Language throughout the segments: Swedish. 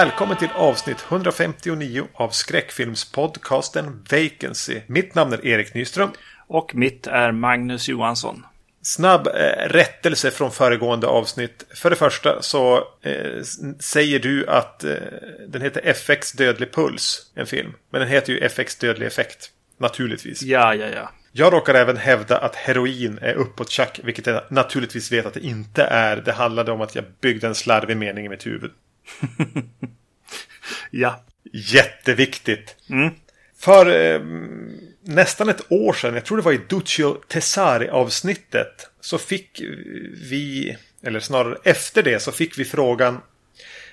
Välkommen till avsnitt 159 av skräckfilmspodcasten Vacancy. Mitt namn är Erik Nyström. Och mitt är Magnus Johansson. Snabb eh, rättelse från föregående avsnitt. För det första så eh, säger du att eh, den heter FX Dödlig Puls, en film. Men den heter ju FX Dödlig Effekt, naturligtvis. Ja, ja, ja. Jag råkar även hävda att heroin är uppåt tjack, vilket jag naturligtvis vet att det inte är. Det handlade om att jag byggde en slarvig mening i mitt huvud. ja. Jätteviktigt. Mm. För eh, nästan ett år sedan, jag tror det var i Duccio Tesari-avsnittet, så fick vi, eller snarare efter det, så fick vi frågan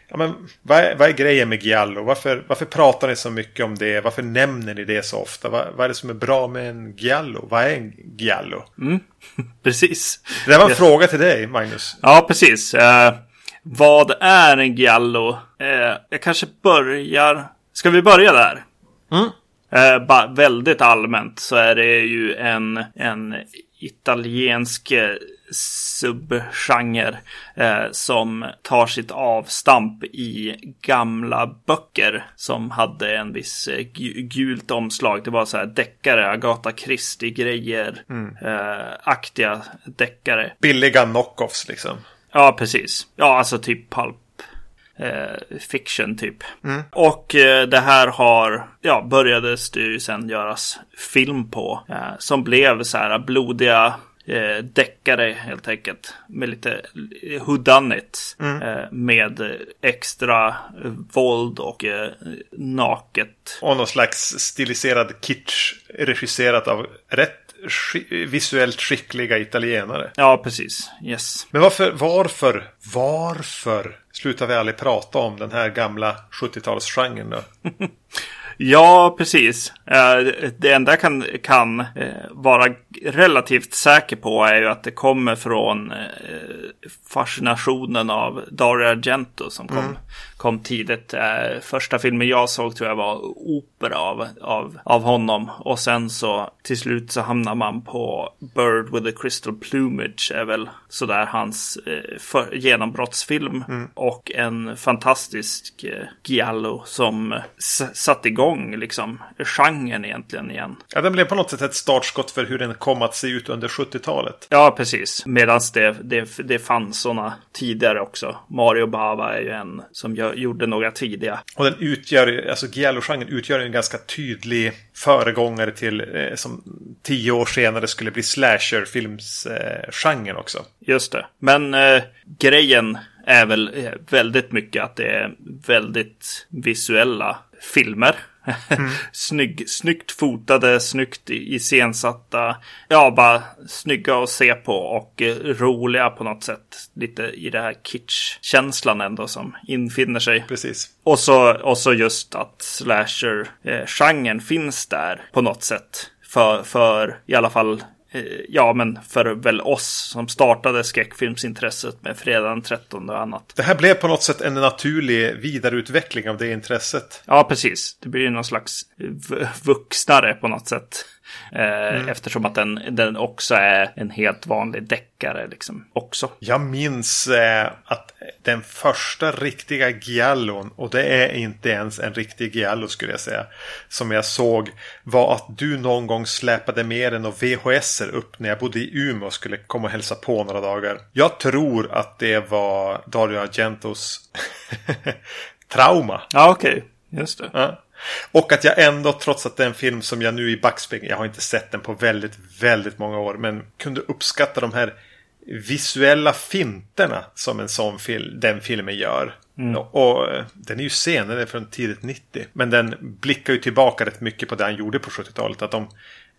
Ja, men vad, är, vad är grejen med Giallo? Varför, varför pratar ni så mycket om det? Varför nämner ni det så ofta? Vad, vad är det som är bra med en Giallo? Vad är en Giallo? Mm. precis. Det var en yes. fråga till dig, Magnus. Ja, precis. Uh, vad är en Giallo? Uh, jag kanske börjar... Ska vi börja där? Mm. Uh, bara väldigt allmänt så är det ju en, en italiensk subgenre eh, som tar sitt avstamp i gamla böcker som hade en viss eh, gult omslag. Det var så här deckare, Agatha Christie-grejer, mm. eh, aktiga deckare. Billiga knockoffs liksom. Ja, precis. Ja, alltså typ pulp eh, fiction typ. Mm. Och eh, det här har, ja, börjades det ju sen göras film på. Eh, som blev så här blodiga eh, deckare helt enkelt. Med lite whodunit. Mm. Eh, med extra våld och eh, naket. Och någon slags stiliserad kitsch regisserat av rätt visuellt skickliga italienare. Ja, precis. Yes. Men varför, varför, varför slutar vi aldrig prata om den här gamla 70-talsgenren då? Ja, precis. Eh, det enda jag kan, kan eh, vara relativt säker på är ju att det kommer från eh, fascinationen av Dario Argento som kom, mm. kom tidigt. Första filmen jag såg tror jag var opera av, av, av honom. Och sen så till slut så hamnar man på Bird with a Crystal Plumage är väl sådär hans för, genombrottsfilm. Mm. Och en fantastisk Giallo som satte igång igång liksom genren egentligen igen. Ja, den blev på något sätt ett startskott för hur den kom att se ut under 70-talet. Ja, precis. Medan det, det, det fanns sådana tidigare också. Mario Bava är ju en som gjorde några tidiga. Och den utgör, alltså Giallo-genren utgör en ganska tydlig föregångare till eh, som tio år senare skulle bli slasher-filmsgenren eh, också. Just det. Men eh, grejen är väl eh, väldigt mycket att det är väldigt visuella filmer. Mm. Snygg, snyggt fotade, snyggt iscensatta. Ja, bara snygga att se på och eh, roliga på något sätt. Lite i det här kitsch-känslan ändå som infinner sig. Precis. Och så, och så just att slasher-genren finns där på något sätt. För, för i alla fall Eh, ja, men för väl oss som startade skräckfilmsintresset med Fredag den 13 och annat. Det här blev på något sätt en naturlig vidareutveckling av det intresset. Ja, precis. Det blir någon slags vuxnare på något sätt. Eh, mm. Eftersom att den, den också är en helt vanlig deckare liksom också. Jag minns eh, att den första riktiga Giallon, och det är inte ens en riktig Giallo skulle jag säga, som jag såg var att du någon gång släpade med en och VHS upp när jag bodde i Umeå och skulle komma och hälsa på några dagar. Jag tror att det var Dario Argentos trauma. Ja, okej. Okay. Just det. Ja. Och att jag ändå, trots att det är en film som jag nu i backspegeln, jag har inte sett den på väldigt, väldigt många år, men kunde uppskatta de här visuella finterna som en sån film, den filmen gör. Mm. Och, eh, den är ju sen, den är från tidigt 90. Men den blickar ju tillbaka rätt mycket på det han gjorde på 70-talet. Att de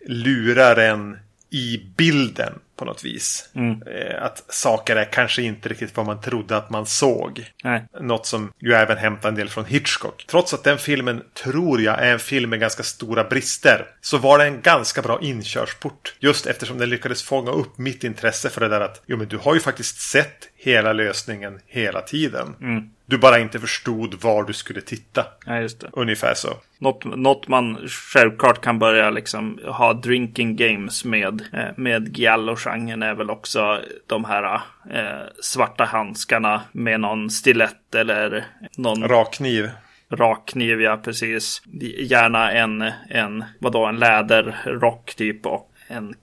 lurar en i bilden på något vis. Mm. Eh, att saker är kanske inte riktigt vad man trodde att man såg. Nej. Något som ju även hämtar en del från Hitchcock. Trots att den filmen, tror jag, är en film med ganska stora brister. Så var det en ganska bra inkörsport. Just eftersom den lyckades fånga upp mitt intresse för det där att jo men du har ju faktiskt sett hela lösningen hela tiden. Mm. Du bara inte förstod var du skulle titta. Ja, just det. Ungefär så. Något, något man självklart kan börja liksom ha drinking games med, eh, med giallo genren är väl också de här eh, svarta handskarna med någon stilett eller någon Rakkniv. rakkniv, ja precis. Gärna en, en, vadå, en läderrock typ och en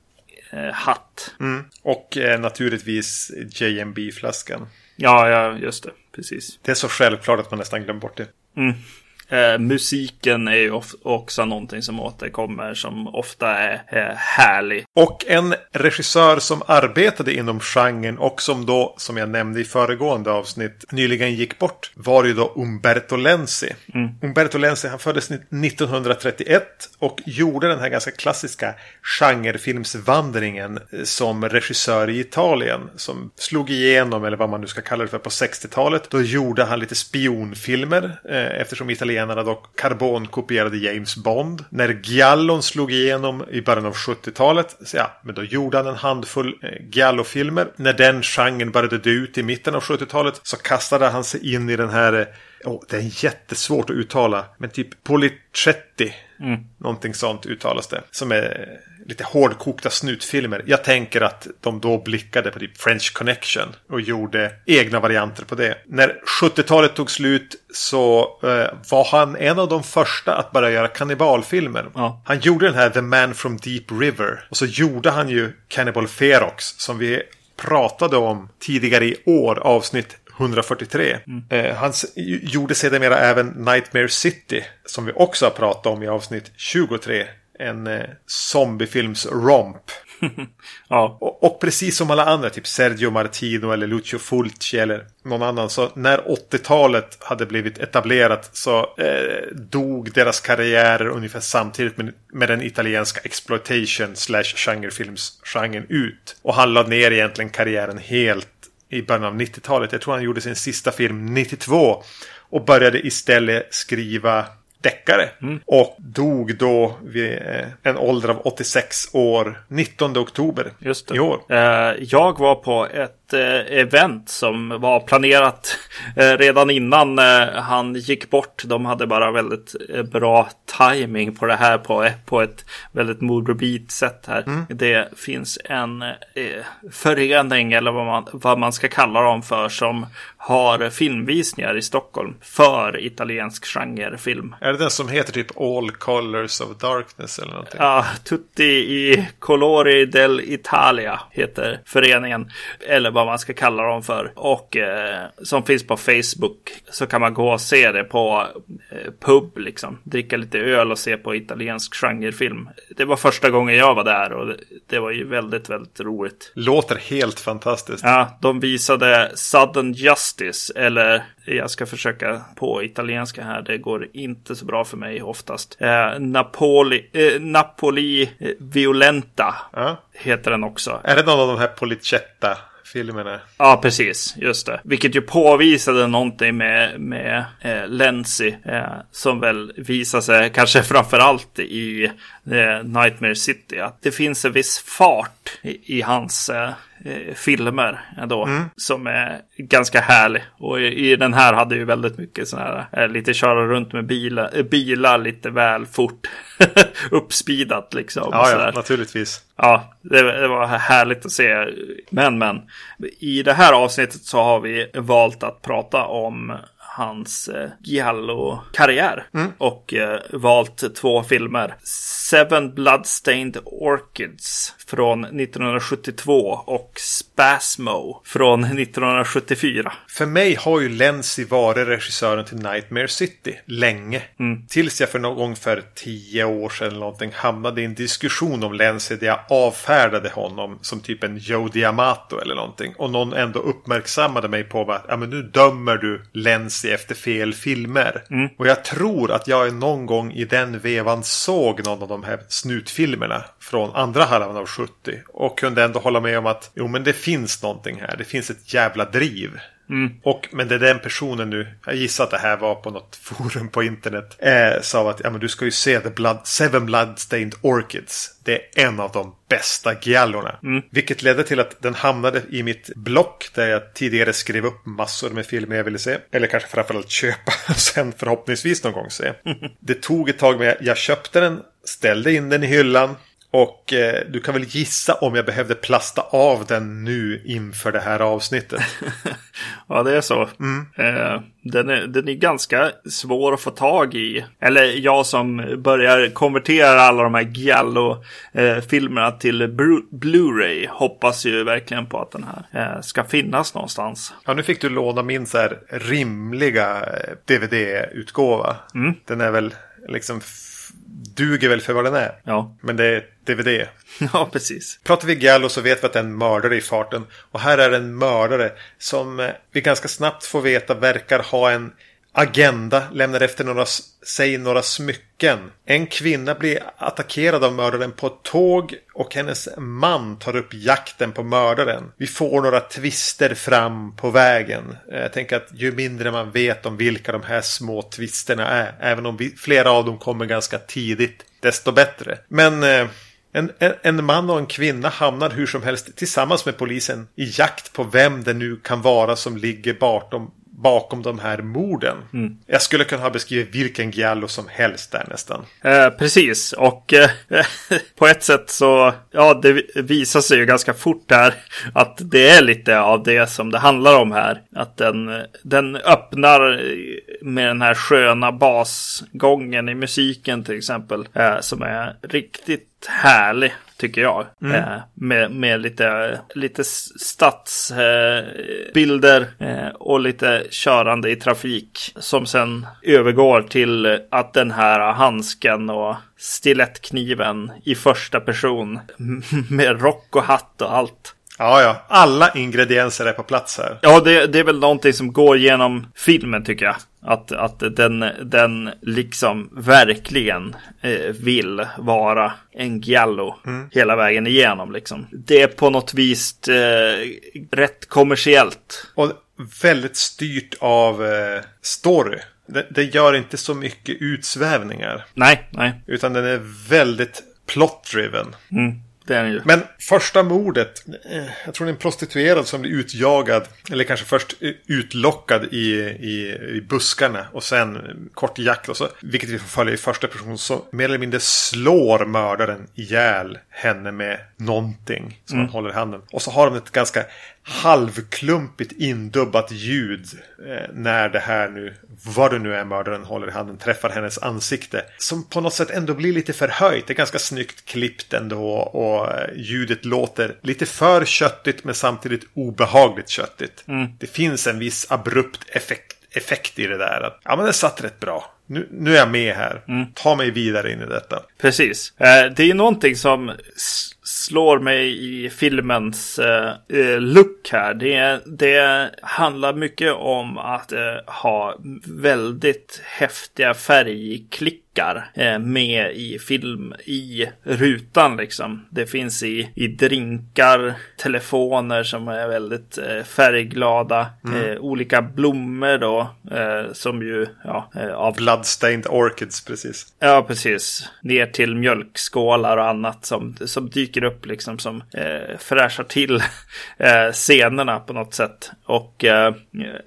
eh, hatt. Mm. Och eh, naturligtvis JMB-flaskan. Ja, ja, just det, precis. Det är så självklart att man nästan glömt bort det. Mm. Eh, musiken är ju också någonting som återkommer som ofta är eh, härlig. Och en regissör som arbetade inom genren och som då, som jag nämnde i föregående avsnitt, nyligen gick bort var ju då Umberto Lenzi. Umberto Lenzi, han föddes 1931 och gjorde den här ganska klassiska genrefilmsvandringen eh, som regissör i Italien. Som slog igenom, eller vad man nu ska kalla det för, på 60-talet. Då gjorde han lite spionfilmer eh, eftersom italienarna då karbonkopierade James Bond. När Giallon slog igenom i början av 70-talet, så ja, men då gjorde han en handfull eh, Giallo-filmer. När den genren började dö ut i mitten av 70-talet så kastade han sig in i den här Oh, det är jättesvårt att uttala. Men typ Policetti. Någonting sånt uttalas det. Som är lite hårdkokta snutfilmer. Jag tänker att de då blickade på typ French Connection. Och gjorde egna varianter på det. När 70-talet tog slut så eh, var han en av de första att börja göra kannibalfilmer. Ja. Han gjorde den här The Man from Deep River. Och så gjorde han ju Cannibal Ferox. Som vi pratade om tidigare i år. Avsnitt 143. Eh, han gjorde sedermera även Nightmare City. Som vi också har pratat om i avsnitt 23. En eh, zombiefilms-romp. Ja, Och, och precis som alla andra, typ Sergio Martino eller Lucio Fulci eller någon annan. Så när 80-talet hade blivit etablerat så eh, dog deras karriärer ungefär samtidigt med, med den italienska exploitation slash genrefilmsgenren ut. Och han la ner egentligen karriären helt i början av 90-talet. Jag tror han gjorde sin sista film 92. Och började istället skriva deckare. Och dog då vid eh, en ålder av 86 år 19 oktober i år. Eh, jag var på ett event som var planerat eh, redan innan eh, han gick bort. De hade bara väldigt eh, bra timing på det här på, på ett väldigt morbid sätt här. Det finns en eh, förening eller vad man, vad man ska kalla dem för som har filmvisningar i Stockholm för italiensk genrefilm. Är det den som heter typ All Colors of Darkness eller någonting? Ja, Tutti i Colori del Italia heter föreningen. Eller vad man ska kalla dem för. Och eh, som finns på Facebook så kan man gå och se det på eh, pub liksom. Dricka lite öl och se på italiensk genrefilm. Det var första gången jag var där och det, det var ju väldigt, väldigt roligt. Låter helt fantastiskt. Ja, de visade Sudden Justice, eller jag ska försöka på italienska här, det går inte så bra för mig oftast. Eh, Napoli, eh, Napoli eh, Violenta Ja. heter den också. Är det någon av de här filmerna. Ja, precis. Just det. Vilket ju påvisade någonting med, med eh, Lenzi. Eh, som väl visar sig kanske framförallt i eh, Nightmare City. Att det finns en viss fart i, i hans eh, filmer ändå. Som är ganska härlig. Och i, i den här hade ju väldigt mycket sådana här, eh, lite köra runt med bilar, eh, bilar lite väl fort. Uppspeedat liksom. Ja, ja, naturligtvis. Ja, det, det var härligt att se. Men, men. I det här avsnittet så har vi valt att prata om hans eh, Giallo-karriär. Och eh, valt två filmer. Seven Bloodstained Orchids från 1972 och Spasmo från 1974. För mig har ju Lenzi varit regissören till Nightmare City länge. Tills jag för någon gång för tio år sedan eller någonting hamnade i en diskussion om Lenzi där jag avfärdade honom som typ en Joe Diamato eller någonting. Och någon ändå uppmärksammade mig på att ja, men nu dömer du Lenzi efter fel filmer. Och jag tror att jag någon gång i den vevan såg någon av de här snutfilmerna från andra halvan av 70. Och kunde ändå hålla med om att jo men det finns någonting här. Det finns ett jävla driv. Och, men det är den personen nu, jag gissar att det här var på något forum på internet, eh, sa att ja, men du ska ju se The Blood, Seven Bloodstained Orchids. Det är en av de bästa giallorna. Vilket ledde till att den hamnade i mitt block där jag tidigare skrev upp massor med filmer jag ville se. Eller kanske framförallt köpa och sen förhoppningsvis någon gång se. Det tog ett tag men jag, jag köpte den, ställde in den i hyllan. Och eh, du kan väl gissa om jag behövde plasta av den nu inför det här avsnittet. ja, det är så. Mm. Eh, den, är, den är ganska svår att få tag i. Eller jag som börjar konvertera alla de här Giallo-filmerna eh, till Blu-ray hoppas ju verkligen på att den här eh, ska finnas någonstans. Ja, nu fick du låna min så här rimliga eh, DVD-utgåva. Mm. Den är väl liksom duger väl för vad den är. Ja. Men det är DVD. Ja, precis. Pratar vi Gallo så vet vi att det är en mördare i farten. Och här är en mördare som eh, vi ganska snabbt får veta verkar ha en agenda, lämnar efter några, sig några smycken. En kvinna blir attackerad av mördaren på ett tåg och hennes man tar upp jakten på mördaren. Vi får några twister fram på vägen. Jag tänker att ju mindre man vet om vilka de här små twisterna är, även om vi, flera av dem kommer ganska tidigt, desto bättre. Men eh, en, en, en, man och en kvinna hamnar hur som helst tillsammans med polisen i jakt på vem det nu kan vara som ligger bakom, bakom de här morden. Mm. Jag skulle kunna ha beskrivit vilken giallo som helst där nästan. Eh, precis, och eh, på ett sätt så, ja, det visar sig ju ganska fort här att det är lite av det som det handlar om här. Att den, den öppnar med den här sköna basgången i musiken till exempel, eh, som är riktigt härlig tycker jag. Mm. Eh, med, med lite, lite stadsbilder eh, och lite körande i trafik. Som sen övergår till att den här handsken och stilettkniven i första person med rock och hatt och allt. Ja, ja. Alla ingredienser är på plats här. Ja, det, det är väl någonting som går genom filmen tycker jag. Att, att den, den liksom verkligen eh, vill vara en giallo mm. hela vägen igenom. Liksom. Det är på något vis eh, rätt kommersiellt. Och väldigt styrt av eh, story. Det, det, gör inte så mycket utsvävningar. Nej, nej. Utan den är väldigt plot-driven. Mm. Det är den ju. Men första mordet. Eh, jag tror det är en prostituerad som blir utjagad. Eller kanske först utlockad i, i, i buskarna. Och sen kort jakt. Och så, vilket vi får följa i första person. Så mer eller mindre slår mördaren ihjäl henne med någonting. Som mm. han håller i handen. Och så har de ett ganska halvklumpigt indubbat ljud eh, när det här nu, vad det nu är mördaren håller i handen, träffar hennes ansikte. Som på något sätt ändå blir lite förhöjt. Det är ganska snyggt klippt ändå och eh, ljudet låter lite för köttigt men samtidigt obehagligt köttigt. Mm. Det finns en viss abrupt effekt, effekt i det där. Att, ja men det satt rätt bra. Nu, nu är jag med här. Mm. Ta mig vidare in i detta. Precis. Eh, det är någonting som slår mig i filmens eh, eh, look här. Det, det handlar mycket om att eh, ha väldigt häftiga färgklickar eh, med i film i rutan liksom. Det finns i, i drinkar, telefoner som är väldigt eh, färgglada, mm. Eh, olika blommor då som ju ja, av Bloodstained Orchids precis. Ja, precis. Ner till mjölkskålar och annat som, som dyker upp liksom som eh, fräschar till eh, scenerna på något sätt. Och eh,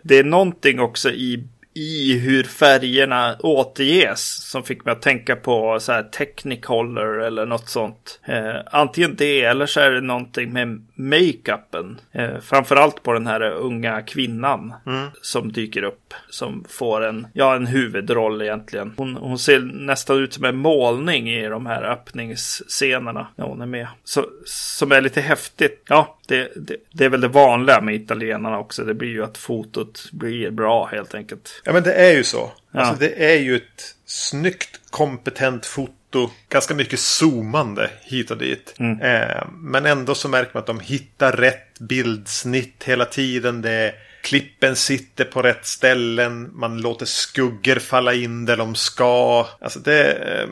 det är någonting också i i hur färgerna återges som fick mig att tänka på så här Technicolor eller något sånt. Eh, antingen det eller så är det någonting med makeupen. Eh, framförallt på den här unga kvinnan mm. som dyker upp. Som får en, ja, en huvudroll egentligen. Hon, hon ser nästan ut som en målning i de här öppningsscenerna när hon är med. Så, som är lite häftigt. Ja, det, det, det är väl det vanliga med italienarna också. Det blir ju att fotot blir bra helt enkelt. Ja men det är ju så. Ja. Alltså det är ju ett snyggt kompetent foto. Ganska mycket zoomande hit och dit. Mm. Eh, men ändå så märker man att de hittar rätt bildsnitt hela tiden. Det Klippen sitter på rätt ställen. Man låter skuggor falla in där de ska. Alltså det... Eh,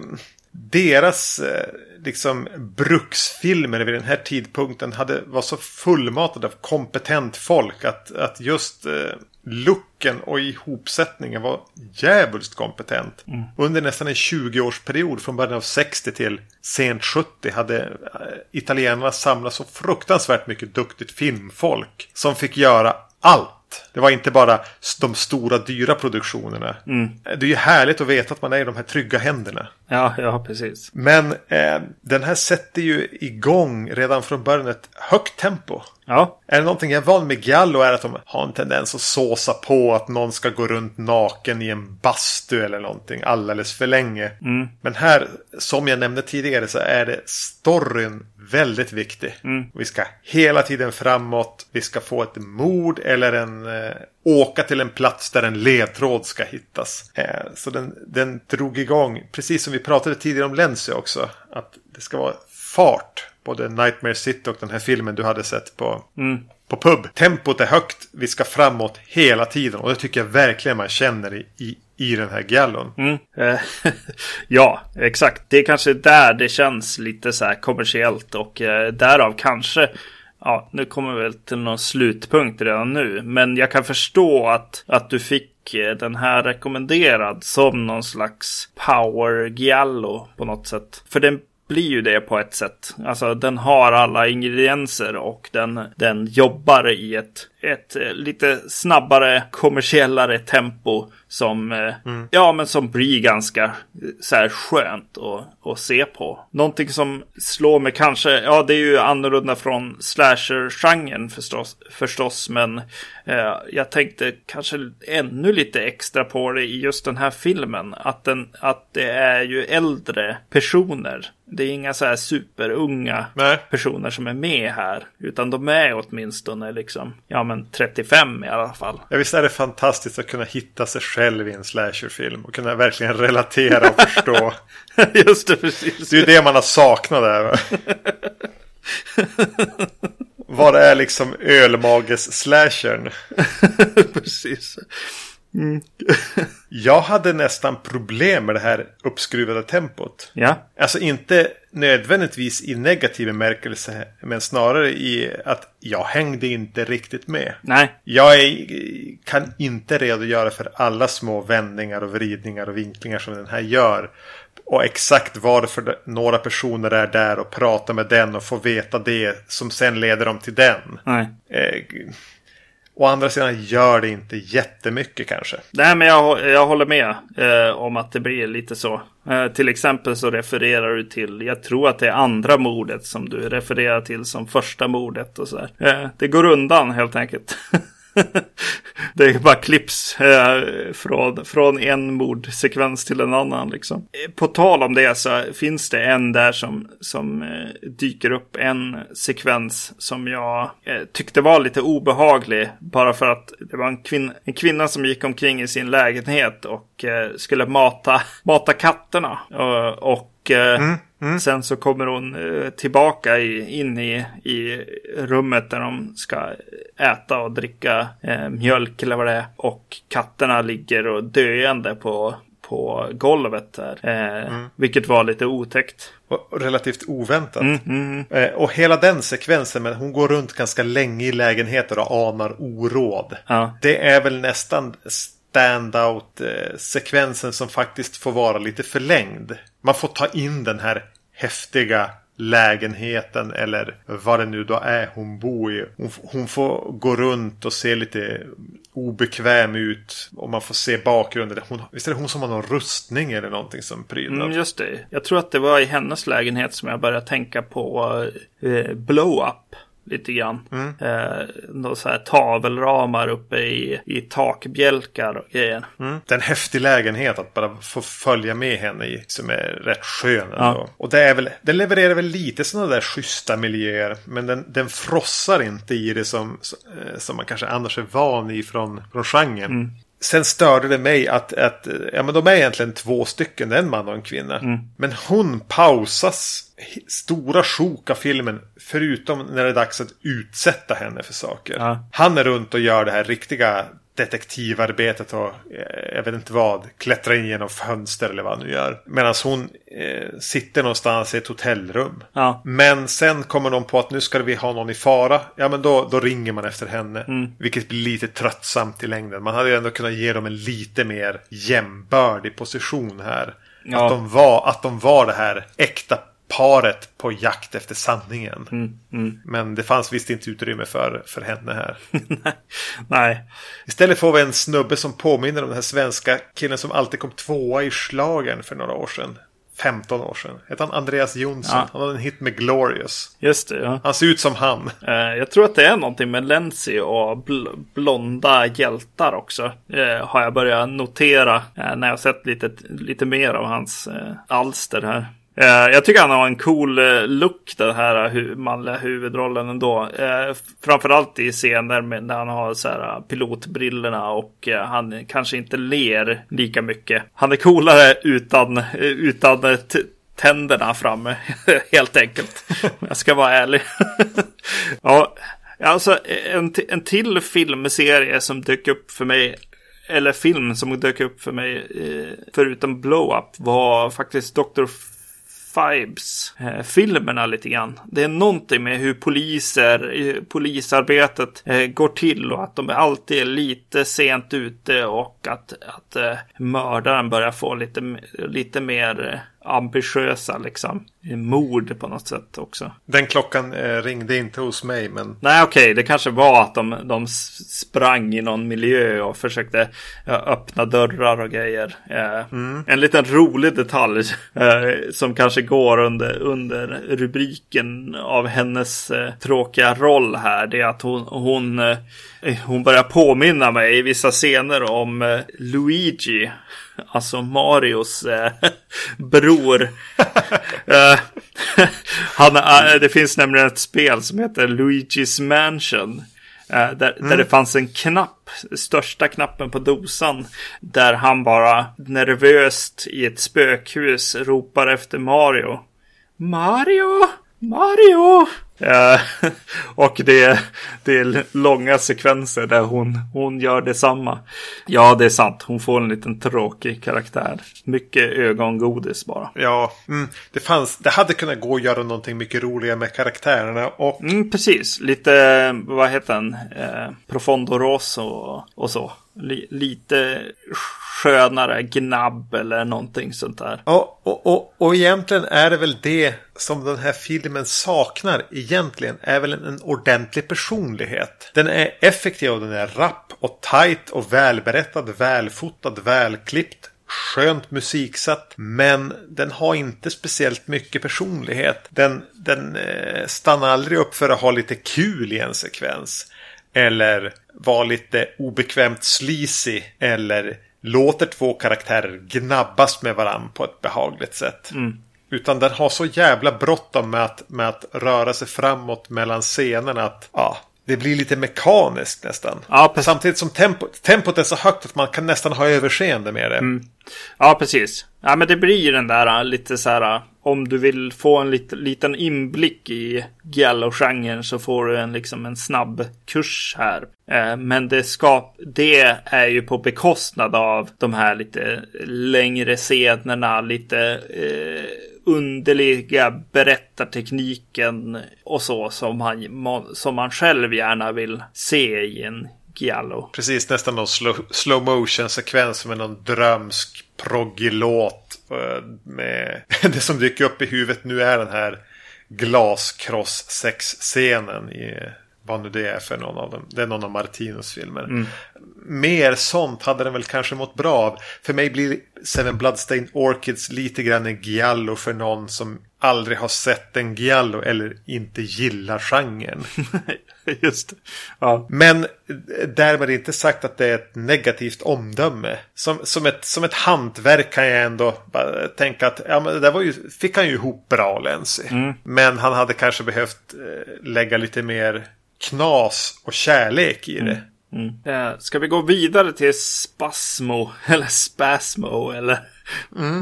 deras eh, liksom bruksfilmer vid den här tidpunkten hade, var så fullmatade av kompetent folk att, att just eh, looken och ihopsättningen var djävulskt kompetent. Mm. Under nästan en 20-årsperiod från början av 60 till sent 70 hade eh, italienarna samlat så fruktansvärt mycket duktigt filmfolk som fick göra allt. Det var inte bara de stora dyra produktionerna. Mm. Det är ju härligt att veta att man är i de här trygga händerna. Ja, ja, precis. Men eh, den här sätter ju igång redan från början ett högt tempo. Ja, Är det någonting jag är van med Giallo är att de har en tendens att såsa på att någon ska gå runt naken i en bastu eller någonting alldeles för länge. Men här, som jag nämnde tidigare, så är det storyn väldigt viktig. Vi ska hela tiden framåt. Vi ska få ett mord eller en eh, åka till en plats där en ledtråd ska hittas. Eh, så den, den drog igång, precis som vi pratade tidigare om Lenzi också, att det ska vara fart. Både Nightmare City och den här filmen du hade sett på, på pub. Tempot är högt, vi ska framåt hela tiden och det tycker jag verkligen man känner i, i, i den här gallon. Mm. Eh, ja, exakt. Det är kanske där det känns lite så här kommersiellt och eh, därav kanske Ja, nu kommer vi väl till någon slutpunkt redan nu. Men jag kan förstå att, att du fick eh, den här rekommenderad som någon slags power giallo på något sätt. För den blir ju det på ett sätt. Alltså den har alla ingredienser och den, den jobbar i ett, ett eh, lite snabbare, kommersiellare tempo som, eh, ja, men som blir ganska eh, så här skönt att, att se på. Någonting som slår mig kanske, ja det är ju annorlunda från slasher-genren förstås, förstås men eh, jag tänkte kanske ännu lite extra på det i just den här filmen. Att, den, att det är ju äldre personer. Det är inga så här superunga Nej. personer som är med här. Utan de är åtminstone liksom, ja men 35 i alla fall. Ja, visst är det fantastiskt att kunna hitta sig själv i en slasherfilm och kunna verkligen relatera och förstå. Just det, precis. Det är ju det man har saknat där. va? Vad det är liksom ölmages-slashern. precis. Jag hade nästan problem med det här uppskruvade tempot. Ja, Alltså inte nödvändigtvis i negativ bemärkelse. Men snarare i att jag hängde inte riktigt med. nej, Jag är, kan inte redogöra för alla små vändningar och vridningar och vinklingar som den här gör. Och exakt varför några personer är där och pratar med den och får veta det som sen leder dem till den. nej. Eh, å andra sidan gör det inte jättemycket kanske. Nej, men jag, jag håller med eh, om att det blir lite så. Eh, till exempel så refererar du till, jag tror att det är andra mordet som du refererar till som första mordet och så. Eh, det går undan helt enkelt. det är bara klipps eh, från, från en mordsekvens till en annan. Liksom. Eh, på tal om det så finns det en där som, som eh, dyker upp. En sekvens som jag eh, tyckte var lite obehaglig. Bara för att det var en, kvin- en kvinna som gick omkring i sin lägenhet och eh, skulle mata, mata katterna. Eh, och och eh, Sen så kommer hon eh, tillbaka i, in i, i rummet där de ska äta och dricka eh, mjölk eller vad det är. Och katterna ligger och döende på, på golvet där. Eh, Vilket var lite otäckt. Och relativt oväntat. Eh, och hela den sekvensen, men hon går runt ganska länge i lägenheter och anar oråd. Ja. Det är väl nästan standout-sekvensen som faktiskt får vara lite förlängd. Man får ta in den här häftiga lägenheten eller vad det nu då är hon bor i. Hon, hon får gå runt och se lite obekväm ut och man får se bakgrunden. Hon, visst är det hon som har någon rustning eller någonting som prydnad? Mm, just det. Jag tror att det var i hennes lägenhet som jag började tänka på eh, blow-up. Lite grann. Eh, några så här tavelramar uppe i, i takbjälkar och grejer. Mm. Det är en häftig lägenhet att bara få följa med henne i. Som är rätt skön Ja. Och det är väl, den levererar väl lite sådana där schyssta miljöer. Men den, den frossar inte i det som, eh, som man kanske annars är van i från, från genren. Sen störde det mig att, att ja, men de är egentligen två stycken, en man och en kvinna. Men hon pausas stora sjok av filmen. Förutom när det är dags att utsätta henne för saker. Ja. Han är runt och gör det här riktiga detektivarbetet och eh, jag vet inte vad. Klättrar in genom fönster eller vad han nu gör. Medan hon eh, sitter någonstans i ett hotellrum. Ja. Men sen kommer de på att nu ska vi ha någon i fara. Ja men då, då ringer man efter henne. Vilket blir lite tröttsamt i längden. Man hade ju ändå kunnat ge dem en lite mer jämbördig position här. Ja. Att, de var, att de var det här äkta paret på jakt efter sanningen. Mm, Men det fanns visst inte utrymme för, för henne här. Nej. Istället får vi en snubbe som påminner om den här svenska killen som alltid kom tvåa i slagen för några år sedan. 15 år sedan. Hette han Andreas Jonsson? Ja. Han hade en hit med Glorious. Just det, ja. Han ser ut som han. Eh, jag tror att det är någonting med Lenzi och bl blonda hjältar också. Eh, har jag börjat notera eh, när jag sett lite, lite mer av hans eh, alster här. Eh, jag tycker han har en cool eh, look den här eh, hu manliga huvudrollen ändå. Framförallt i scener med, när han har så här, pilotbrillorna och han kanske inte ler lika mycket. Han är coolare utan, utan tänderna framme helt enkelt. Jag ska vara ärlig. ja, alltså en, en till filmserie som dök upp för mig eller film som dök upp för mig förutom Blow Up var faktiskt Dr. Fibes eh, filmerna lite grann. Det är någonting med hur poliser, eh, polisarbetet eh, går till och att de alltid är lite sent ute och att, att eh, mördaren börjar få lite, lite mer eh, ambitiösa liksom mord på något sätt också. Den klockan eh, ringde inte hos mig men Nej, okej, det kanske var att de, de sprang i någon miljö och försökte ja, öppna dörrar och grejer. Eh, En liten rolig detalj eh, som kanske går under, under rubriken av hennes eh, tråkiga roll här. Det är att hon, hon, eh, hon börjar påminna mig i vissa scener om eh, Luigi. Alltså Marios eh, bror. Eh, han, eh, det finns nämligen ett spel som heter Luigi's Mansion. eh, Där, där det fanns en knapp, största knappen på dosan. Där han bara nervöst i ett spökhus ropar efter Mario. Mario! Mario! Eh, och det, det är långa sekvenser där hon, hon gör detsamma. Ja, det är sant. Hon får en liten tråkig karaktär. Mycket ögongodis bara. ja, mm, det fanns, det hade kunnat gå att göra någonting mycket roligare med karaktärerna och Mm, precis. Lite, vad heter den? Eh, Profondo Rosso och, och så. Li, lite skönare gnabb eller någonting sånt där. Ja, och, och, och egentligen är det väl det som den här filmen saknar egentligen är väl en, en ordentlig personlighet. Den är effektiv och den är rapp och tight och välberättad, välfotad, välklippt. Skönt musiksatt, men den har inte speciellt mycket personlighet. Den, den eh, stannar aldrig upp för att ha lite kul i en sekvens. Eller vara lite obekvämt sleazy. Eller låter två karaktärer gnabbas med varandra på ett behagligt sätt. Utan den har så jävla bråttom med att, med att röra sig framåt mellan scenerna att ja, det blir lite mekaniskt nästan. Ja. Samtidigt som tempot, tempot är så högt att man kan nästan ha överseende med det. Ja, precis. Ja, men det blir den där lite så här. Om du vill få en lit, liten inblick i giallo-genren så får du en, liksom en snabb kurs här. Eh, men det, ska, det är ju på bekostnad av de här lite längre scenerna, lite eh, underliga berättartekniken och så som man, som man själv gärna vill se i en giallo. Precis, nästan någon slow, slow motion sekvens med någon drömsk proggig låt. Eh, med det som dyker upp i huvudet nu är den här glaskross-sex-scenen i vad nu det är för någon av dem. Det är någon av Martinos filmer. Mer sånt hade den väl kanske mått bra av. För mig blir Seven Bloodstained Orchids lite grann en giallo för någon som aldrig har sett en giallo eller inte gillar genren. Just det. Ja. Men därmed inte sagt att det är ett negativt omdöme. Som, som, ett, som ett hantverk kan jag ändå tänka att ja, men det där var ju, fick han ju ihop bra Lenzi. Men han hade kanske behövt eh, lägga lite mer knas och kärlek i det. Eh, ska vi gå vidare till Spasmo eller Spasmo eller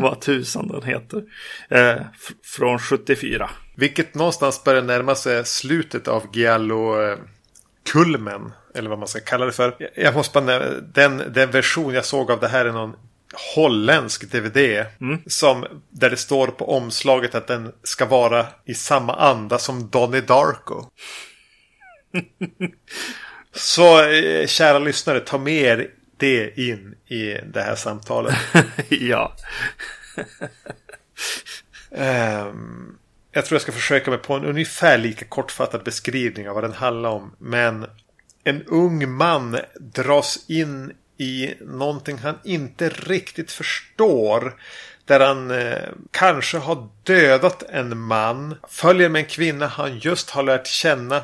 vad tusan den heter. Eh, från 74. Vilket någonstans börjar närma sig slutet av Giallo-kulmen. Eller vad man ska kalla det för. Jag- måste bara nämna, den, den version jag såg av det här är någon holländsk DVD. Som, där det står på omslaget att den ska vara i samma anda som Donnie Darko. Så eh, kära lyssnare, ta med er det in i det här samtalet. ja. Ehm, jag tror jag ska försöka mig på en ungefär lika kortfattad beskrivning av vad den handlar om. Men en ung man dras in i någonting han inte riktigt förstår. Där han eh, kanske har dödat en man. Följer med en kvinna han just har lärt känna.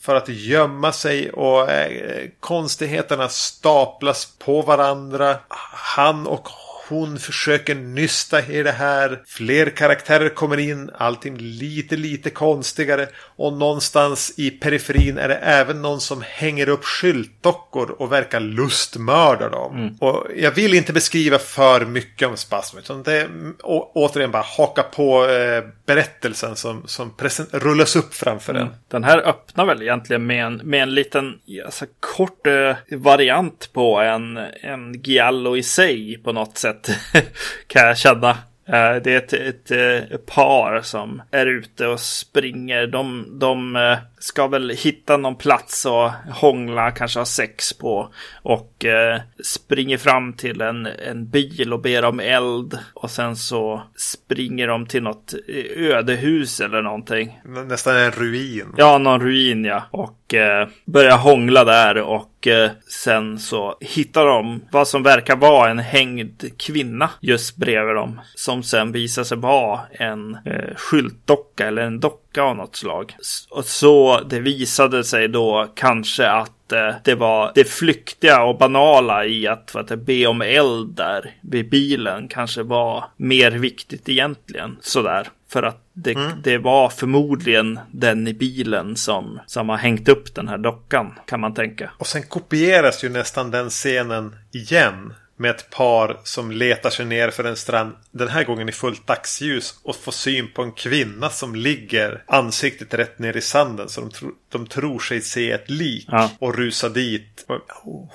För att gömma sig och eh, konstigheterna staplas på varandra. Han och hon försöker nysta i det här. Fler karaktärer kommer in. Allting lite, lite konstigare. Och någonstans i periferin är det även någon som hänger upp skyltdockor och verkar lustmörda dem. Mm. Och jag vill inte beskriva för mycket om Spasm. Utan det är å, återigen bara haka på eh, berättelsen som, som rullas upp framför mm. en. Den här öppnar väl egentligen med en, med en liten alltså, kort eh, variant på en, en Giallo i sig på något sätt sätt kan jag känna. Eh, det är ett, ett, eh, ett, par som är ute och springer. De, de eh, ska väl hitta någon plats och hångla, kanske ha sex på. Och eh, springer fram till en, en bil och ber om eld. Och sen så springer de till något ödehus eller någonting. Nästan en ruin. Ja, någon ruin ja. Och eh, börjar hångla där och eh, sen så hittar de vad som verkar vara en hängd kvinna just bredvid dem. Som sen visar sig vara en eh, skyltdocka eller en docka av något slag. Och så det visade sig då kanske att eh, det var det flyktiga och banala i att, att be om eld där vid bilen kanske var mer viktigt egentligen. Sådär. För att det, mm. det, var förmodligen den i bilen som, som har hängt upp den här dockan kan man tänka. Och sen kopieras ju nästan den scenen igen med ett par som letar sig ner för en strand. Den här gången i fullt dagsljus. Och får syn på en kvinna som ligger ansiktet rätt ner i sanden. Så de, tro, de tror sig se ett lik. Ja. Och rusar dit.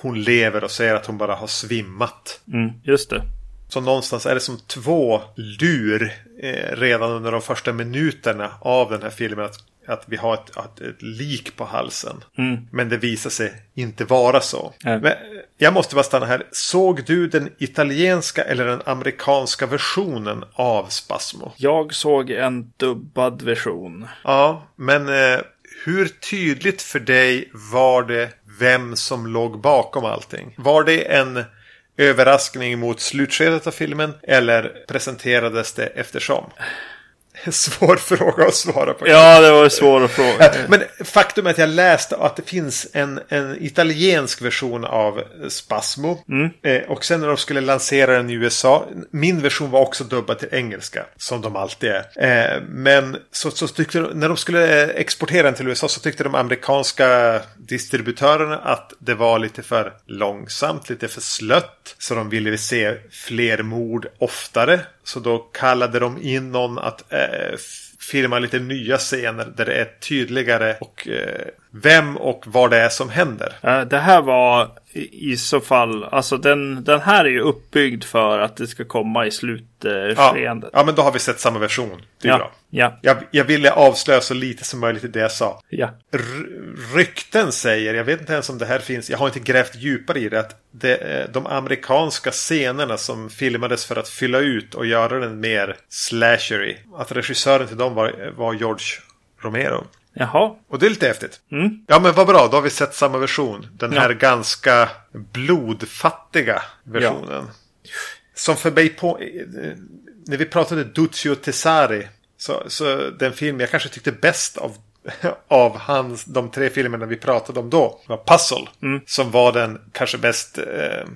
Hon lever och säger att hon bara har svimmat. Mm, just det. Så någonstans är det som två lur eh, redan under de första minuterna av den här filmen. Att att vi har ett, ett, ett lik på halsen. Mm. Men det visar sig inte vara så. Mm. Men jag måste bara stanna här. Såg du den italienska eller den amerikanska versionen av Spasmo? Jag såg en dubbad version. Ja, men eh, hur tydligt för dig var det vem som låg bakom allting? Var det en överraskning mot slutskedet av filmen eller presenterades det eftersom? svår fråga att svara på. Ja, det var svår fråga. Men faktum är att jag läste att det finns en, en italiensk version av Spasmo. Mm. Eh, och sen när de skulle lansera den i USA. Min version var också dubbad till engelska. Som de alltid är. Eh, men så, så tyckte de, när de skulle exportera den till USA så tyckte de amerikanska distributörerna att det var lite för långsamt, lite för slött. Så de ville se fler mord oftare. Så då kallade de in någon att eh, filma lite nya scener där det är tydligare och eh, vem och vad det är som händer. Det här var i så fall, alltså den, den här är ju uppbyggd för att det ska komma i slutskeendet. Ja, ja, men då har vi sett samma version. Det är ja, bra. Ja. Jag, jag ville avslöja så lite som möjligt i det jag sa. Ja. R rykten säger, jag vet inte ens om det här finns, jag har inte grävt djupare i det, att det, eh, de amerikanska scenerna som filmades för att fylla ut och göra den mer slashery. Att regissören till dem var, var George Romero. Jaha. Och det är lite häftigt. Mm. Ja men vad bra, då har vi sett samma version. Den här ja. ganska blodfattiga versionen. Ja. Som för mig på... När vi pratade Duccio Tesari. Så, så den film jag kanske tyckte bäst av av hans, de tre filmerna vi pratade om då. var Puzzle. Mm. Som var den kanske bäst eh,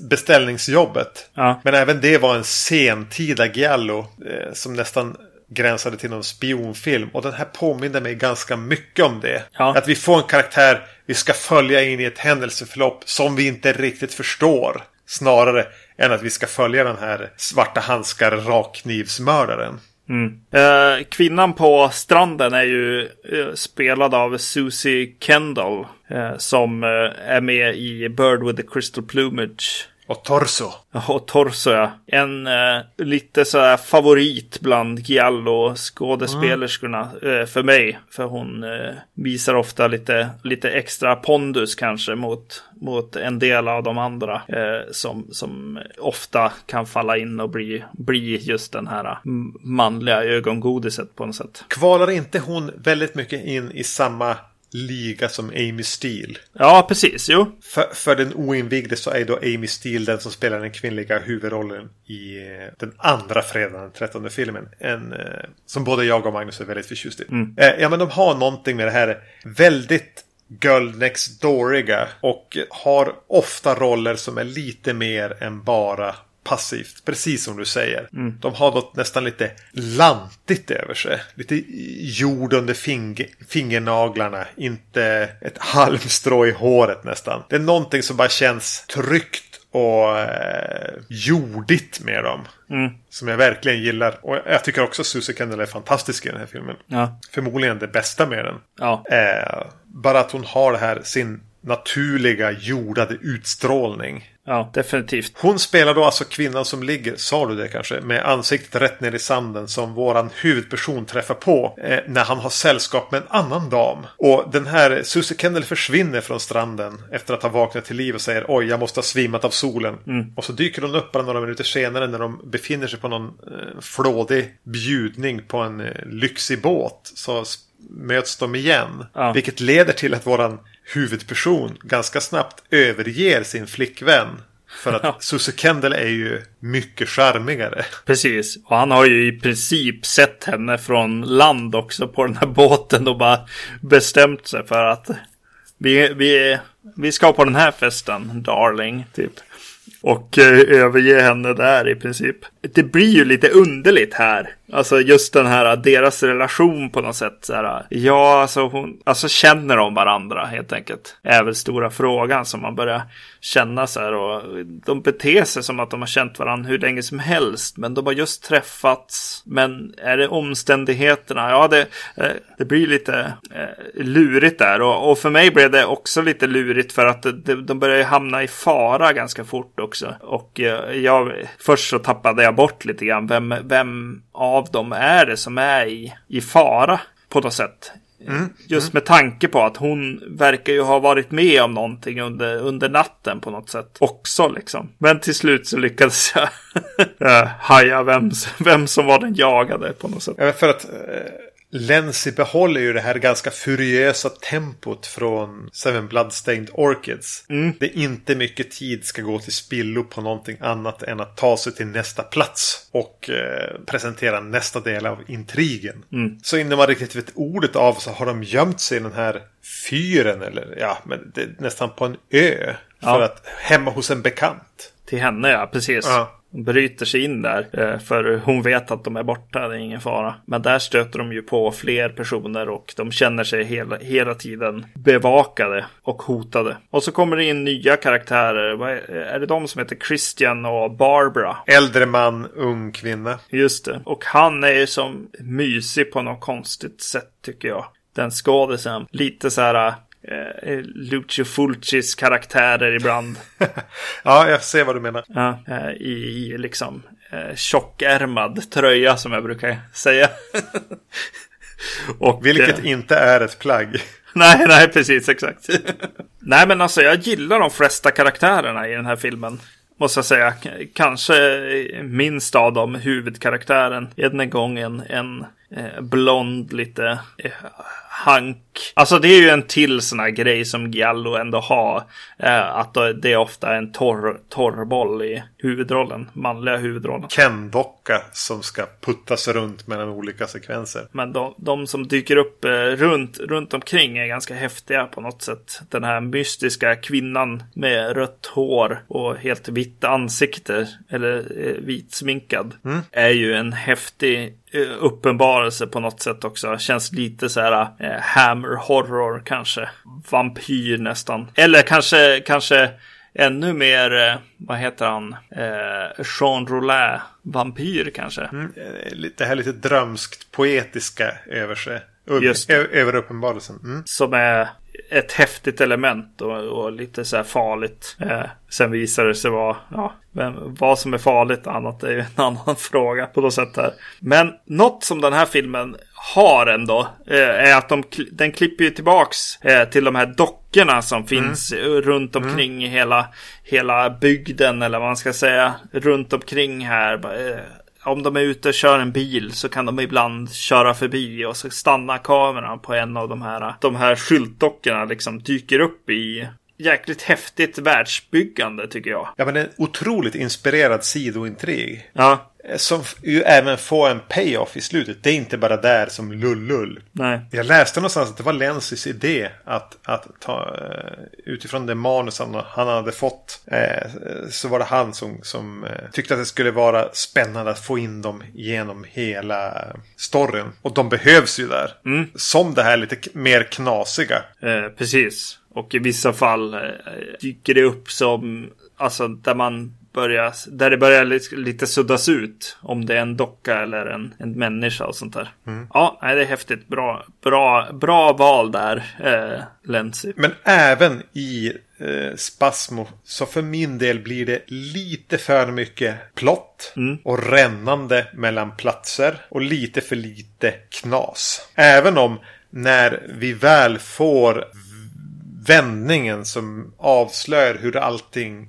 beställningsjobbet. Ja. Men även det var en sentida giallo. Eh, som nästan gränsade till någon spionfilm. Och den här påminner mig ganska mycket om det. Ja. Att vi får en karaktär vi ska följa in i ett händelseförlopp som vi inte riktigt förstår. Snarare än att vi ska följa den här svarta handskar rakknivsmördaren. Mm. Eh, kvinnan på stranden är ju eh, spelad av Susie Kendall. Eh, som eh, är med i Bird with the Crystal Plumage. Och Torso. Och Torso ja. En eh, lite så här favorit bland Giallo skådespelerskorna mm. eh, för mig. För hon eh, visar ofta lite, lite extra pondus kanske mot, mot en del av de andra. Eh, som, som ofta kan falla in och bli, bli just den här manliga ögongodiset på något sätt. Kvalar inte hon väldigt mycket in i samma liga som Amy Steele. Ja, precis. Jo. För, för den oinvigde så är då Amy Steele den som spelar den kvinnliga huvudrollen i eh, den andra fredagen, den trettonde filmen. En, eh, som både jag och Magnus är väldigt förtjust i. Mm. Eh, ja, men de har någonting med det här väldigt Girl Next Dooriga och har ofta roller som är lite mer än bara passivt. Precis som du säger. Mm. De har något nästan lite lantigt över sig. Lite jord under fing fingernaglarna. Inte ett halmstrå i håret nästan. Det är någonting som bara känns tryggt och eh, jordigt med dem. Mm. Som jag verkligen gillar. Och jag tycker också Susie Kendall är fantastisk i den här filmen. Ja. Förmodligen det bästa med den. Ja. Eh, bara att hon har det här sin naturliga jordade utstrålning. Ja, definitivt. Hon spelar då alltså kvinnan som ligger, sa du det kanske, med ansiktet rätt ner i sanden som våran huvudperson träffar på eh, när han har sällskap med en annan dam. Och den här Susie Kendall försvinner från stranden efter att ha vaknat till liv och säger oj, jag måste ha svimmat av solen. Och så dyker hon upp bara några minuter senare när de befinner sig på någon eh, flådig bjudning på en eh, lyxig båt. Så möts de igen. Ja. Vilket leder till att våran huvudperson ganska snabbt överger sin flickvän. För att Susie Kendall är ju mycket charmigare. Precis. Och han har ju i princip sett henne från land också på den här båten och bara bestämt sig för att vi, vi, vi ska på den här festen, darling, typ. Och eh, överge henne där i princip. Det blir ju lite underligt här. Alltså just den här, deras relation på något sätt. Så här, ja, alltså hon, alltså känner de varandra helt enkelt. Är väl stora frågan som man börjar känna så här. Och de beter sig som att de har känt varandra hur länge som helst. Men de har just träffats. Men är det omständigheterna? Ja, det, eh, det blir lite eh, lurigt där. Och, och för mig blev det också lite lurigt för att de, de börjar ju hamna i fara ganska fort också. Och eh, jag, först så tappade jag bort lite grann. Vem, vem av dem är det som är i, i fara på något sätt? Just med tanke på att hon verkar ju ha varit med om någonting under, under natten på något sätt också liksom. Men till slut så lyckades jag eh, haja vem, vem som var den jagade på något sätt. Ja, För att eh, Lenzi behåller ju det här ganska furiösa tempot från Seven Bloodstained Orchids. Det är inte mycket tid ska gå till spillo på någonting annat än att ta sig till nästa plats och eh, presentera nästa del av intrigen. Så innan man riktigt vet ordet av så har de gömt sig i den här fyren eller ja, men nästan på en ö. För Ja. att hemma hos en bekant. Till henne ja, precis. Ja. Bryter sig in där. eh, För hon vet att de är borta, det är ingen fara. Men där stöter de ju på fler personer och de känner sig hela, hela tiden bevakade och hotade. Och så kommer det in nya karaktärer. Är det de som heter Christian och Barbara? Äldre man, ung kvinna. Just det. Och han är ju som mysig på något konstigt sätt tycker jag. Den skådisen. Lite så här eh, Lucio Fulcis karaktärer ibland. ja, jag ser vad du menar. Ja, eh, i, i liksom eh, tjockärmad tröja som jag brukar säga. Och, Vilket eh, inte är ett plagg. nej, nej, precis, exakt. nej, men alltså jag gillar de flesta karaktärerna i den här filmen. Måste jag säga. Kanske minst av dem huvudkaraktären. Än gången en eh, blond lite eh, hank. Alltså det är ju en till sån här grej som Giallo ändå har. Eh, att det är ofta en torr, torrboll i huvudrollen. Manliga huvudrollen. Ken-docka som ska puttas runt mellan olika sekvenser. Men de, de som dyker upp eh, runt, runt omkring är ganska häftiga på något sätt. Den här mystiska kvinnan med rött hår och helt vitt ansikte, eller eh, vitsminkad, är ju en häftig uppenbarelse på något sätt också. Känns lite så här eh, hammer horror kanske. Vampyr nästan. Eller kanske, kanske ännu mer, eh, vad heter han, eh, Jean Roulin, vampyr kanske. Eh, lite- Det här lite drömskt poetiska över sig. Över uppenbarelsen. Mm. Som är ett häftigt element och, och lite så här farligt. Eh, sen visar det sig vara, ja, men vad som är farligt annat är ju en annan fråga på något sätt här. Men något som den här filmen har ändå eh, är att de, den klipper ju tillbaks eh, till de här dockorna som finns eh, runt omkring i hela, hela bygden eller vad man ska säga. Runt omkring här. Om de är ute och kör en bil så kan de ibland köra förbi och så stannar kameran på en av de här, de här skyltdockorna liksom dyker upp i jäkligt häftigt världsbyggande tycker jag. Ja, men en otroligt inspirerad sidointrig. Ja, Som ju även får en payoff i slutet. Det är inte bara där som lullull. nej. Jag läste någonstans att det var Lenzys idé att, att ta eh, utifrån det manus han, han hade fått. Eh, så var det han som, som eh, tyckte att det skulle vara spännande att få in dem genom hela storyn. Och de behövs ju där. Som det här lite mer knasiga. Eh, precis. Och i vissa fall eh, dyker det upp som, alltså där man börjar, där det börjar lite, lite suddas ut. Om det är en docka eller en, en människa och sånt där. Ja, nej, det är häftigt. Bra, bra, bra val där, eh, Lenzi. Men även i eh, Spasmo så för min del blir det lite för mycket plott och rännande mellan platser och lite för lite knas. Även om när vi väl får vändningen som avslöjar hur allting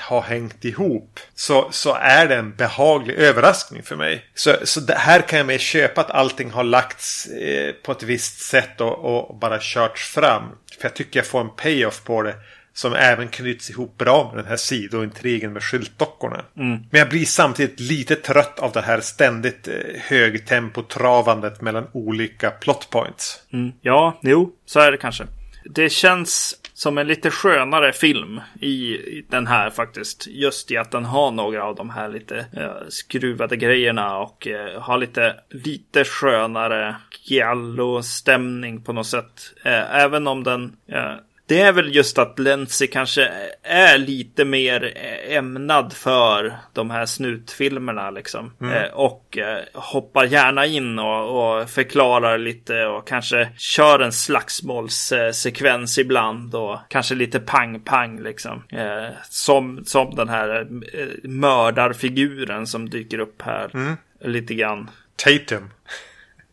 har hängt ihop. Så, så är det en behaglig överraskning för mig. Så, så här kan jag mer köpa att allting har lagts eh, på ett visst sätt och, och bara körts fram. För jag tycker jag får en payoff på det. Som även knyts ihop bra med den här sidointrigen med skyltdockorna. Men jag blir samtidigt lite trött av det här ständigt eh, högtempotravandet mellan olika plot points. Mm. Ja, jo, så är det kanske. Det känns som en lite skönare film i den här faktiskt. Just i att den har några av de här lite eh, skruvade grejerna och eh, har lite, lite skönare giallo-stämning på något sätt. Eh, även om den eh, det är väl just att Lenzi kanske är lite mer ämnad för de här snutfilmerna liksom. Eh, och eh, hoppar gärna in och, och förklarar lite och kanske kör en slagsmålssekvens ibland och kanske lite pang-pang liksom. Eh, som, som den här eh, mördarfiguren som dyker upp här lite grann. Tatum.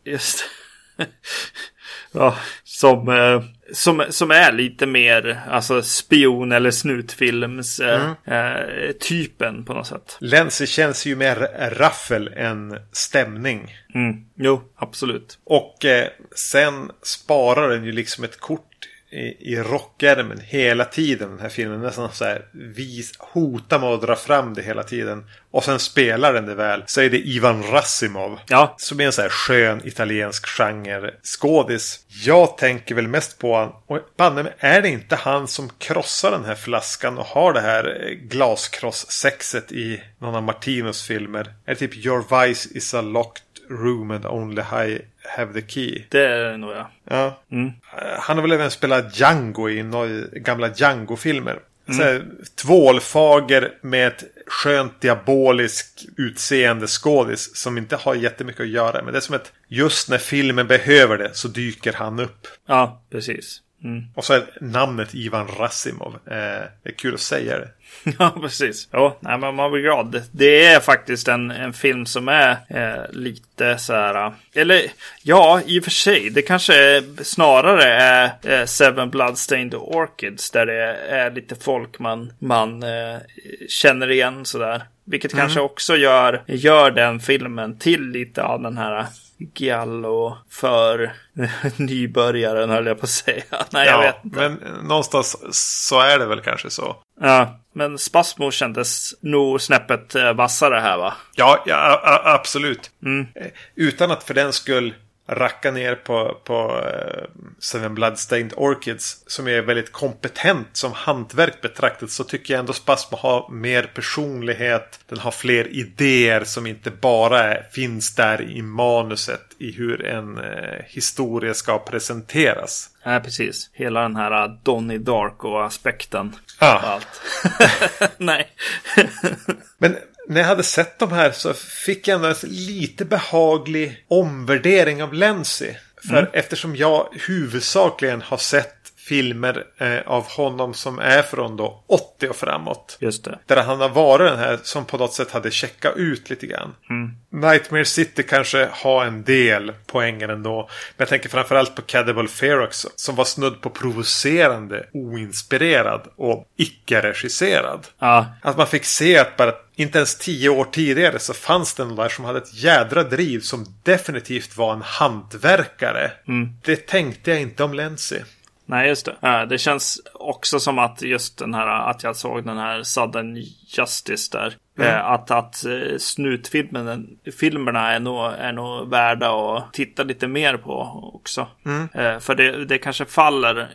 Just Ja, som, eh, som, som är lite mer alltså spion eller snutfilms eh, eh, typen på något sätt. Lenzi känns ju mer raffel än stämning. Mm. Jo, absolut. Och eh, sen sparar den ju liksom ett kort i, i rockärmen hela tiden. Den här filmen nästan så här vis, hotar med att dra fram det hela tiden. Och sen spelar den det väl. Så är det Ivan Rassimov. Ja, Som är en så här skön italiensk genre skådis. Jag tänker väl mest på han. Och banne mig, är det inte han som krossar den här flaskan och har det här eh, glaskross-sexet i någon av Martinos filmer? Är det typ Your vice is a locked room and only I have the key? det är det nog ja. Ja. Eh, Han har väl även spelat Django i några gamla Django-filmer. Här, tvålfager med ett skönt diabolisk utseende skådis som inte har jättemycket att göra. Men det är som att just när filmen behöver det så dyker han upp. Ja, precis. Mm. Och så är namnet Ivan Rassimov. Eh, det är kul att säga det. Ja, precis. Ja, nej, men man blir glad. Det- är faktiskt en, en film som är eh, lite så här. Eller ja, i och för sig. Det kanske snarare är eh, Seven Bloodstained Orchids. Där det är lite folk man, man eh, känner igen sådär. Vilket kanske också gör, gör den filmen till lite av den här Giallo för nybörjaren höll jag på att säga. Nej, jag vet inte. men någonstans så är det väl kanske så. Ja, men Spasmo kändes nog snäppet eh, vassare här va? Ja, ja a- a- absolut. Eh, Utan att för den skull racka ner på, på eh, Seven Bloodstained Orchids som är väldigt kompetent som hantverk betraktat så tycker jag ändå Spasmo har mer personlighet. Den har fler idéer som inte bara finns där i manuset i hur en eh, historia ska presenteras. Nej, precis. Hela den här uh, Donnie Darko-aspekten. Ah. av Allt. Nej. Men när jag hade sett de här så fick jag ändå en lite behaglig omvärdering av Lenzi. För eftersom jag huvudsakligen har sett filmer eh, av honom som är från då 80 och framåt. Just det. Där han har varit den här som på något sätt hade checkat ut lite grann. Nightmare City kanske har en del poänger ändå. Men jag tänker framförallt på Cannibal Ferox som var snudd på provocerande, oinspirerad och icke-regisserad. Ja, Att man fick se att bara inte ens tio år tidigare så fanns det någon där som hade ett jädra driv som definitivt var en hantverkare. Det tänkte jag inte om Lenzi nej just det. Eh, det känns också som att just den här, att jag såg den här Sudden Justice där. Eh, Att, att eh, snutfilmen, filmerna är nog, är nog värda att titta lite mer på också. Eh, För det, det kanske faller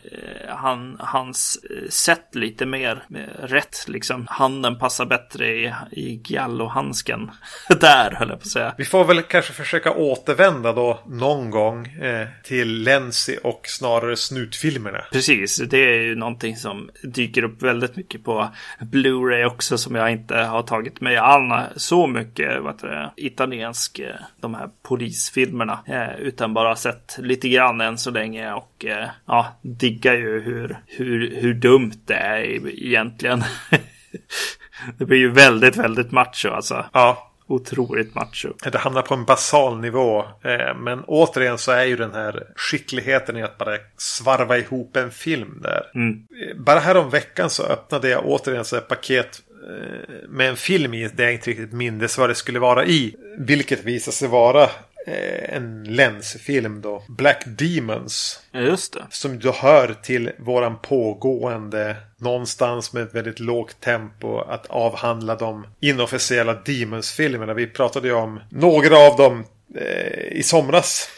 han, hans sätt lite mer rätt liksom. Handen passar bättre i, i Giallo-handsken. Där höll jag på att säga. Vi får väl kanske försöka återvända då någon gång eh, till Lenzi och snarare snutfilmerna. Precis, det är ju någonting som dyker upp väldigt mycket på Blu-ray också som jag inte har tagit mig an så mycket vad det, italiensk, eh, de här polisfilmerna. Eh, utan bara sett lite grann än så länge och eh, ja, diggar ju hur, hur, hur dumt det är egentligen. det blir ju väldigt, väldigt macho alltså. Ja, Otroligt macho. det hamnar på en basal nivå. Men återigen så är ju den här skickligheten i att bara svarva ihop en film där. Eh, Bara här om veckan så öppnade jag återigen så ett paket med en film i det jag inte riktigt mindes vad det skulle vara i. Vilket visade sig vara eh, en länsfilm då. Black Demons. Ja, just det. Som då hör till våran pågående någonstans med ett väldigt lågt tempo att avhandla de inofficiella Demons-filmerna. Vi pratade ju om några av dem eh, i somras.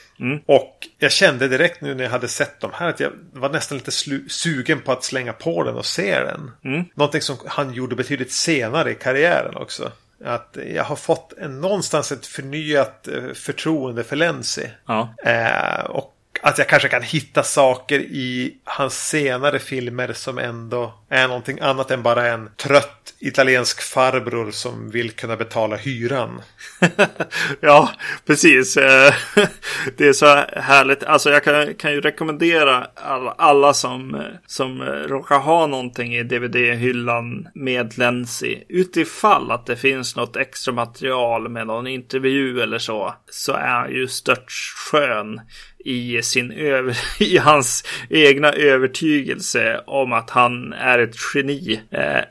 Och jag kände direkt nu när jag hade sett dem här att jag var nästan lite sugen på att slänga på den och se den. Någonting som han gjorde betydligt senare i karriären också. Att jag har fått en, någonstans ett förnyat eh, förtroende för Lenzi. Ja. Eh, och att jag kanske kan hitta saker i hans senare filmer som ändå är någonting annat än bara en trött italiensk farbror som vill kunna betala hyran. ja, precis. Eh, det är så härligt. Alltså jag kan, kan ju rekommendera alla, alla som, som råkar ha någonting i DVD-hyllan med Lenzi. Utifall att det finns något extra material med någon intervju eller så. Så är han ju störtskön i sin över, i hans egna övertygelse om att han är ett geni. Eh,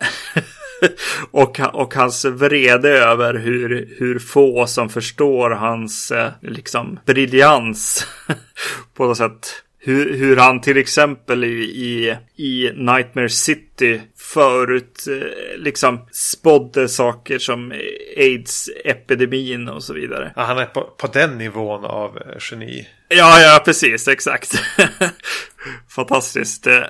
och, och hans vrede över hur, hur få som förstår hans eh, liksom briljans på något sätt. Hur, hur han till exempel i, i, i Nightmare City förut eh, liksom spådde saker som aids-epidemin och så vidare. Ja, han är på, på den nivån av eh, geni. Ja, ja, precis, exakt. Fantastiskt. eh,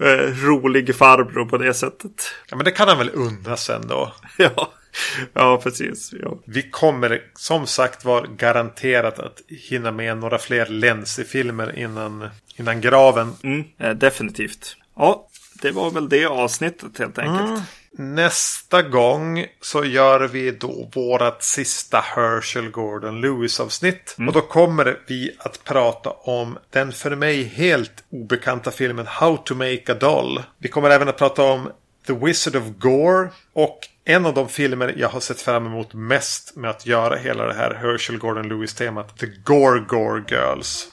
eh, rolig farbror på det sättet. Ja, men det kan han väl unna sen då. Ja, ja precis. Ja. Vi kommer som sagt var garanterat att hinna med några fler Lenzi-filmer innan, innan graven. Mm, eh, definitivt. Ja, det var väl det avsnittet helt enkelt. Nästa gång så gör vi då vårat sista Herschel Gordon Lewis avsnitt. Och då kommer vi att prata om den för mig helt obekanta filmen How to make a doll. Vi kommer även att prata om The Wizard of Gore och en av de filmer jag har sett fram emot mest med att göra hela det här Herschel Gordon Lewis-temat. The Gore Gore Girls.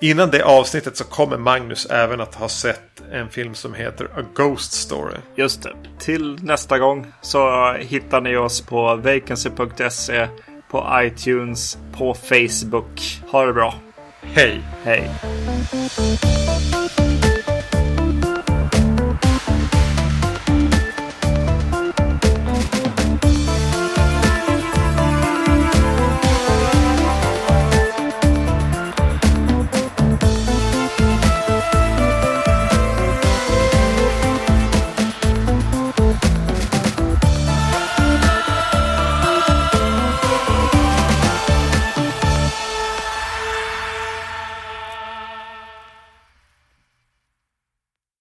Innan det avsnittet så kommer Magnus även att ha sett en film som heter A Ghost Story. Just det. Till nästa gång så hittar ni oss på vacancy.se, på iTunes, på Facebook. Ha det bra. Hej! Hej!